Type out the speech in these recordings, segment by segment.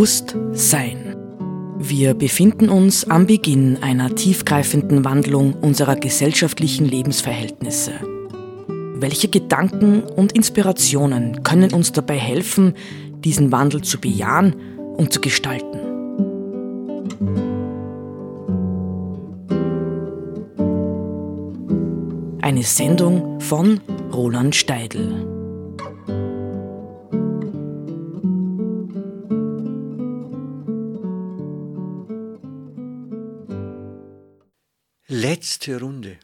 Bewusstsein. Wir befinden uns am Beginn einer tiefgreifenden Wandlung unserer gesellschaftlichen Lebensverhältnisse. Welche Gedanken und Inspirationen können uns dabei helfen, diesen Wandel zu bejahen und zu gestalten? Eine Sendung von Roland Steidl. Letzte Runde.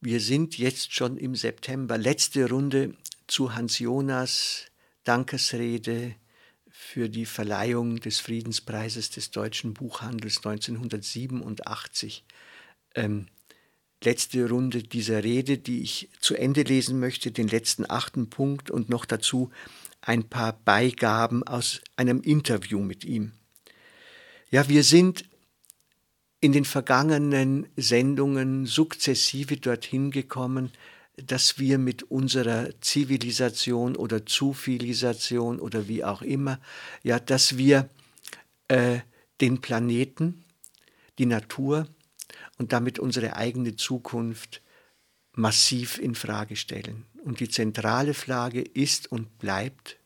Wir sind jetzt schon im September. Letzte Runde zu Hans Jonas Dankesrede für die Verleihung des Friedenspreises des deutschen Buchhandels 1987. Ähm, letzte Runde dieser Rede, die ich zu Ende lesen möchte, den letzten achten Punkt und noch dazu ein paar Beigaben aus einem Interview mit ihm. Ja, wir sind in den vergangenen Sendungen sukzessive dorthin gekommen, dass wir mit unserer Zivilisation oder Zufilisation oder wie auch immer, ja, dass wir äh, den Planeten, die Natur und damit unsere eigene Zukunft massiv in Frage stellen. Und die zentrale Frage ist und bleibt,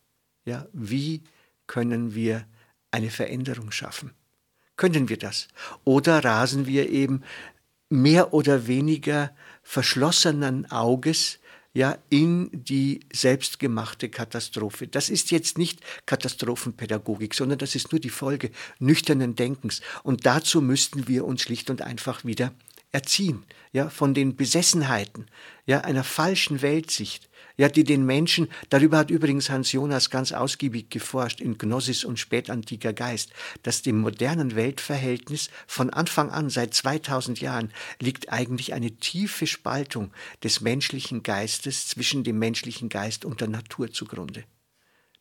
ja, wie können wir eine Veränderung schaffen? Können wir das? Oder rasen wir eben mehr oder weniger verschlossenen Auges ja in die selbstgemachte Katastrophe. Das ist jetzt nicht Katastrophenpädagogik, sondern das ist nur die Folge nüchternen Denkens. Und dazu müssten wir uns schlicht und einfach wieder erziehen, ja, von den Besessenheiten, ja, einer falschen Weltsicht, ja, die den Menschen, darüber hat übrigens Hans Jonas ganz ausgiebig geforscht in Gnosis und spätantiker Geist, dass dem modernen Weltverhältnis von Anfang an, seit 2000 Jahren, liegt eigentlich eine tiefe Spaltung des menschlichen Geistes zwischen dem menschlichen Geist und der Natur zugrunde.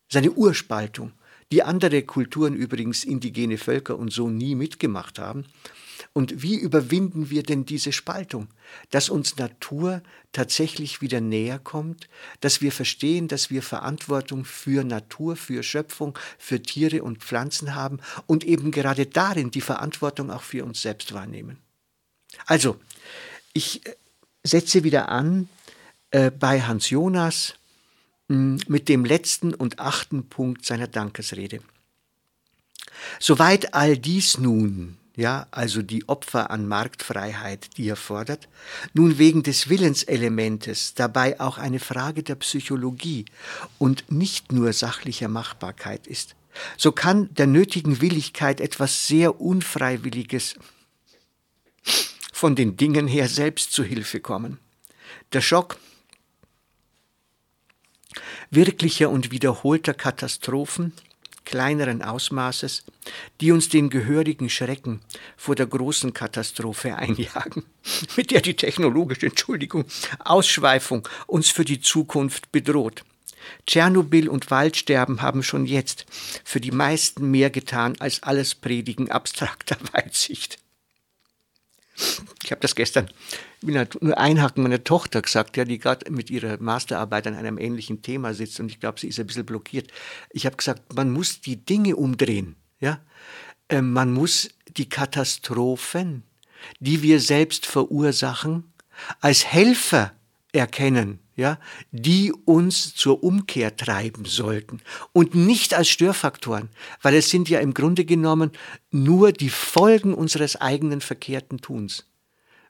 Seine Urspaltung, die andere Kulturen übrigens, indigene Völker und so nie mitgemacht haben, und wie überwinden wir denn diese Spaltung? Dass uns Natur tatsächlich wieder näher kommt, dass wir verstehen, dass wir Verantwortung für Natur, für Schöpfung, für Tiere und Pflanzen haben und eben gerade darin die Verantwortung auch für uns selbst wahrnehmen. Also, ich äh, setze wieder an äh, bei Hans Jonas mh, hm, mit dem letzten und achten Punkt seiner Dankesrede. Soweit all dies nun ja, also die Opfer an Marktfreiheit, die er fordert, nun wegen des Willenselementes dabei auch eine Frage der Psychologie und nicht nur sachlicher Machbarkeit ist, so kann der nötigen Willigkeit etwas sehr Unfreiwilliges von den Dingen her selbst zu Hilfe kommen. Der Schock wirklicher und wiederholter Katastrophen kleineren Ausmaßes, die uns den gehörigen Schrecken vor der großen Katastrophe einjagen, mit der die technologische Entschuldigung, Ausschweifung uns für die Zukunft bedroht. Tschernobyl und Waldsterben haben schon jetzt für die meisten mehr getan als alles Predigen abstrakter Weitsicht. Ich habe das gestern nur einhaken meiner Tochter gesagt, ja, die gerade mit ihrer Masterarbeit an einem ähnlichen Thema sitzt und ich glaube, sie ist ein bisschen blockiert. Ich habe gesagt, man muss die Dinge umdrehen. Ja? Äh, man muss die Katastrophen, die wir selbst verursachen, als Helfer erkennen ja, die uns zur Umkehr treiben sollten und nicht als Störfaktoren, weil es sind ja im Grunde genommen nur die Folgen unseres eigenen verkehrten Tuns.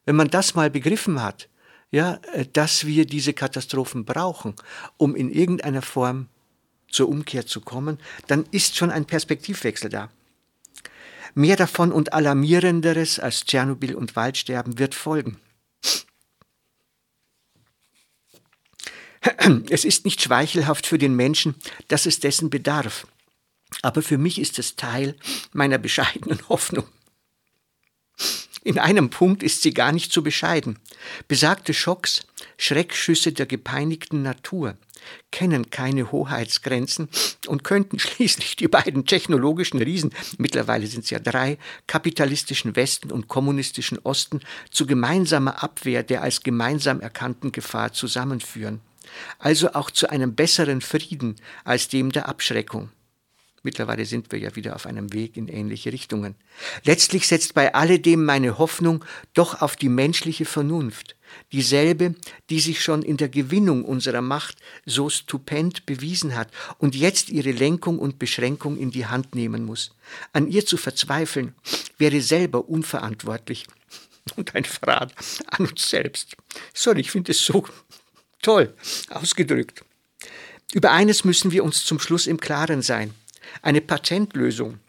Wenn man das mal begriffen hat, ja, dass wir diese Katastrophen brauchen, um in irgendeiner Form zur Umkehr zu kommen, dann ist schon ein Perspektivwechsel da. Mehr davon und alarmierenderes als Tschernobyl und Waldsterben wird folgen. Es ist nicht schweichelhaft für den Menschen, dass es dessen bedarf. Aber für mich ist es Teil meiner bescheidenen Hoffnung. In einem Punkt ist sie gar nicht so bescheiden. Besagte Schocks, Schreckschüsse der gepeinigten Natur, kennen keine Hoheitsgrenzen und könnten schließlich die beiden technologischen Riesen, mittlerweile sind es ja drei, kapitalistischen Westen und kommunistischen Osten zu gemeinsamer Abwehr der als gemeinsam erkannten Gefahr zusammenführen also auch zu einem besseren Frieden als dem der Abschreckung. Mittlerweile sind wir ja wieder auf einem Weg in ähnliche Richtungen. Letztlich setzt bei alledem meine Hoffnung doch auf die menschliche Vernunft, dieselbe, die sich schon in der Gewinnung unserer Macht so stupend bewiesen hat und jetzt ihre Lenkung und Beschränkung in die Hand nehmen muss. An ihr zu verzweifeln, wäre selber unverantwortlich und ein Verrat an uns selbst. Sorry, ich finde es so toll ausgedrückt. Über eines müssen wir uns zum Schluss im Klaren sein. Eine Patentlösung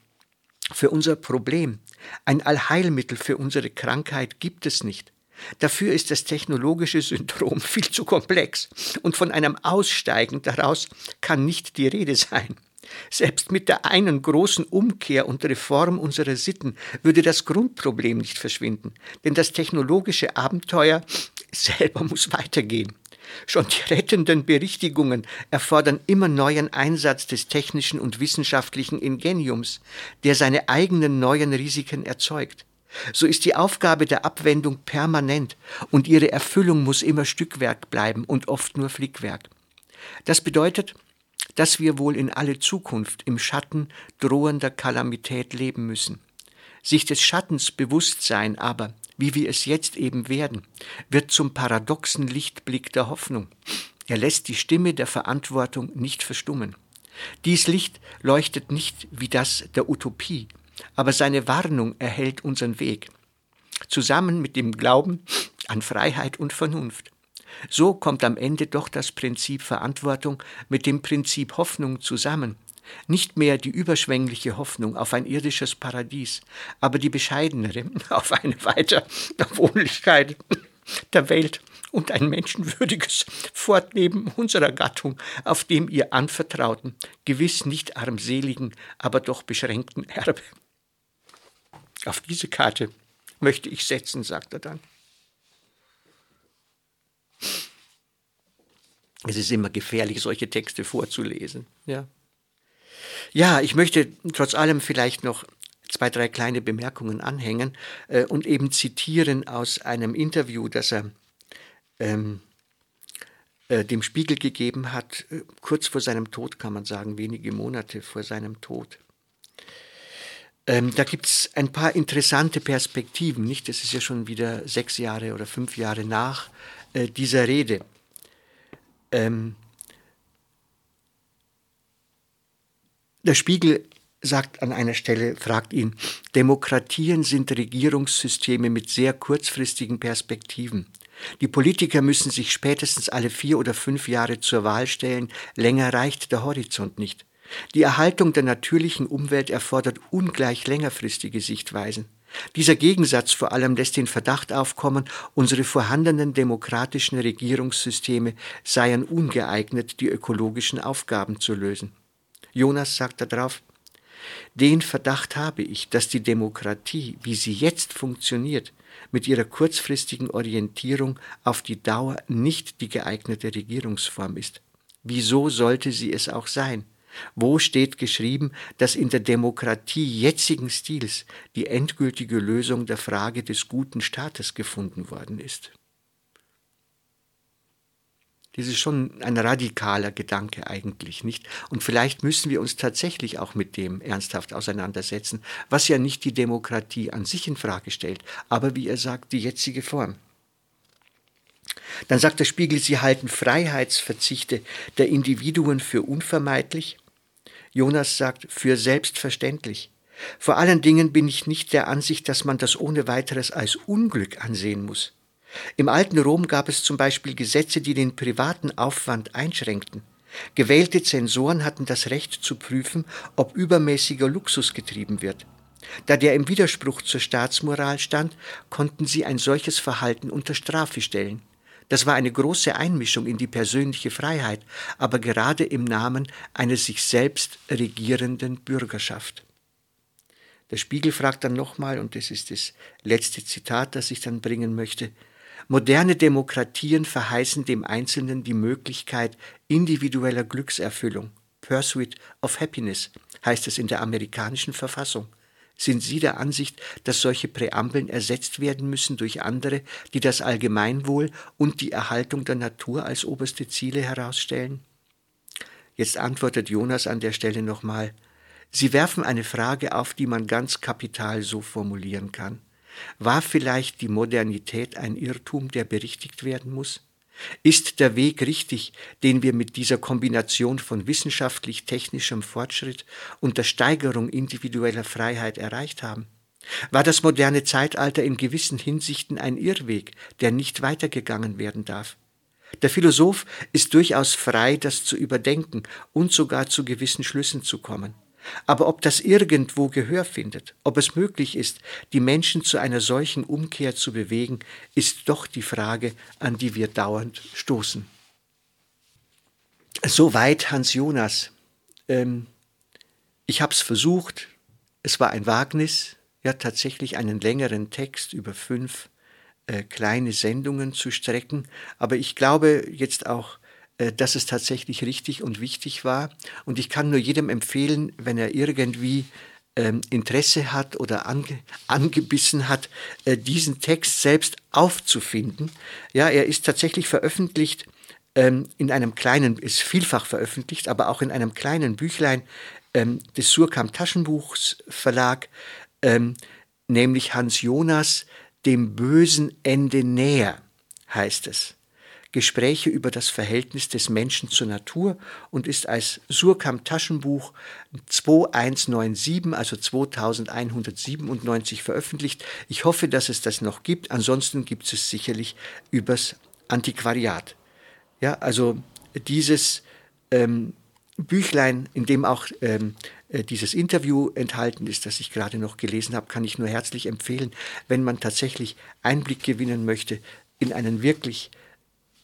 für unser Problem, ein Allheilmittel für unsere Krankheit gibt es nicht. Dafür ist das technologische Syndrom viel zu komplex und von einem Aussteigen daraus kann nicht die Rede sein. Selbst mit der einen großen Umkehr und Reform unserer Sitten würde das Grundproblem nicht verschwinden, denn das technologische Abenteuer selber muss weitergehen. Schon die rettenden Berichtigungen erfordern immer neuen Einsatz des technischen und wissenschaftlichen Ingeniums, der seine eigenen neuen Risiken erzeugt. So ist die Aufgabe der Abwendung permanent und ihre Erfüllung muss immer Stückwerk bleiben und oft nur Flickwerk. Das bedeutet, dass wir wohl in alle Zukunft im Schatten drohender Kalamität leben müssen. Sich des Schattens bewusst sein aber, wie wir es jetzt eben werden, wird zum paradoxen Lichtblick der Hoffnung. Er lässt die Stimme der Verantwortung nicht verstummen. Dies Licht leuchtet nicht wie das der Utopie, aber seine Warnung erhält unseren Weg, zusammen mit dem Glauben an Freiheit und Vernunft. So kommt am Ende doch das Prinzip Verantwortung mit dem Prinzip Hoffnung zusammen. Nicht mehr die überschwängliche Hoffnung auf ein irdisches Paradies, aber die bescheidenere auf eine weiter Wohnlichkeit der Welt und ein menschenwürdiges Fortleben unserer Gattung auf dem ihr anvertrauten, gewiss nicht armseligen, aber doch beschränkten Erbe. Auf diese Karte möchte ich setzen, sagt er dann. Es ist immer gefährlich, solche Texte vorzulesen. Ja, ja ich möchte trotz allem vielleicht noch zwei, drei kleine Bemerkungen anhängen äh, und eben zitieren aus einem Interview, das er ähm, äh, dem Spiegel gegeben hat, äh, kurz vor seinem Tod, kann man sagen, wenige Monate vor seinem Tod. Ähm, da gibt es ein paar interessante Perspektiven, nicht? Das ist ja schon wieder sechs Jahre oder fünf Jahre nach äh, dieser Rede. Ähm, der Spiegel sagt an einer Stelle, fragt ihn, Demokratien sind Regierungssysteme mit sehr kurzfristigen Perspektiven. Die Politiker müssen sich spätestens alle vier oder fünf Jahre zur Wahl stellen, länger reicht der Horizont nicht. Die Erhaltung der natürlichen Umwelt erfordert ungleich längerfristige Sichtweisen. Dieser Gegensatz vor allem lässt den Verdacht aufkommen, unsere vorhandenen demokratischen Regierungssysteme seien ungeeignet, die ökologischen Aufgaben zu lösen. Jonas sagt darauf, den Verdacht habe ich, dass die Demokratie, wie sie jetzt funktioniert, mit ihrer kurzfristigen Orientierung auf die Dauer nicht die geeignete Regierungsform ist. Wieso sollte sie es auch sein? Wo steht geschrieben, dass in der Demokratie jetzigen Stils die endgültige Lösung der Frage des guten Staates gefunden worden ist? Das ist schon ein radikaler Gedanke eigentlich, nicht? Und vielleicht müssen wir uns tatsächlich auch mit dem ernsthaft auseinandersetzen, was ja nicht die Demokratie an sich in Frage stellt, aber wie er sagt, die jetzige Form. Dann sagt der Spiegel, sie halten Freiheitsverzichte der Individuen für unvermeidlich Jonas sagt, für selbstverständlich. Vor allen Dingen bin ich nicht der Ansicht, dass man das ohne weiteres als Unglück ansehen muss. Im alten Rom gab es zum Beispiel Gesetze, die den privaten Aufwand einschränkten. Gewählte Zensoren hatten das Recht zu prüfen, ob übermäßiger Luxus getrieben wird. Da der im Widerspruch zur Staatsmoral stand, konnten sie ein solches Verhalten unter Strafe stellen. Das war eine große Einmischung in die persönliche Freiheit, aber gerade im Namen einer sich selbst regierenden Bürgerschaft. Der Spiegel fragt dann nochmal, und das ist das letzte Zitat, das ich dann bringen möchte, Moderne Demokratien verheißen dem Einzelnen die Möglichkeit individueller Glückserfüllung. Pursuit of Happiness heißt es in der amerikanischen Verfassung. Sind Sie der Ansicht, dass solche Präambeln ersetzt werden müssen durch andere, die das Allgemeinwohl und die Erhaltung der Natur als oberste Ziele herausstellen? Jetzt antwortet Jonas an der Stelle nochmal, Sie werfen eine Frage auf, die man ganz kapital so formulieren kann. War vielleicht die Modernität ein Irrtum, der berichtigt werden muss? Ist der Weg richtig, den wir mit dieser Kombination von wissenschaftlich-technischem Fortschritt und der Steigerung individueller Freiheit erreicht haben? War das moderne Zeitalter in gewissen Hinsichten ein Irrweg, der nicht weitergegangen werden darf? Der Philosoph ist durchaus frei, das zu überdenken und sogar zu gewissen Schlüssen zu kommen. Aber ob das irgendwo Gehör findet, ob es möglich ist, die Menschen zu einer solchen Umkehr zu bewegen, ist doch die Frage, an die wir dauernd stoßen. Soweit Hans Jonas. Ähm, ich habe es versucht, es war ein Wagnis, ja tatsächlich einen längeren Text über fünf äh, kleine Sendungen zu strecken, aber ich glaube jetzt auch, dass es tatsächlich richtig und wichtig war. Und ich kann nur jedem empfehlen, wenn er irgendwie ähm, Interesse hat oder ange, angebissen hat, äh, diesen Text selbst aufzufinden. Ja, er ist tatsächlich veröffentlicht ähm, in einem kleinen, ist vielfach veröffentlicht, aber auch in einem kleinen Büchlein ähm, des Surkamp Taschenbuchs Verlag, nämlich Hans Jonas, dem bösen Ende näher, heißt es. Gespräche über das Verhältnis des Menschen zur Natur und ist als Surkamp Taschenbuch 2197, also 2197 veröffentlicht. Ich hoffe, dass es das noch gibt. Ansonsten gibt es sicherlich übers Antiquariat. Ja, also dieses ähm, Büchlein, in dem auch ähm, äh, dieses Interview enthalten ist, das ich gerade noch gelesen habe, kann ich nur herzlich empfehlen, wenn man tatsächlich Einblick gewinnen möchte in einen wirklich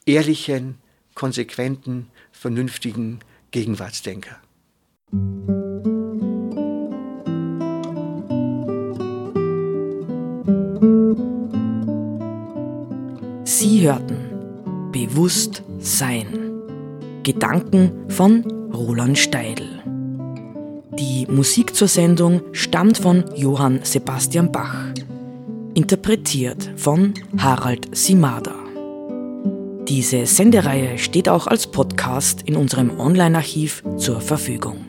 ehrlichen, konsequenten, vernünftigen Gegenwartsdenker. Sie hörten Bewusst Sein. Gedanken von Roland Steidl. Die Musik zur Sendung stammt von Johann Sebastian Bach. Interpretiert von Harald Simada. Diese Sendereihe steht auch als Podcast in unserem Online-Archiv zur Verfügung.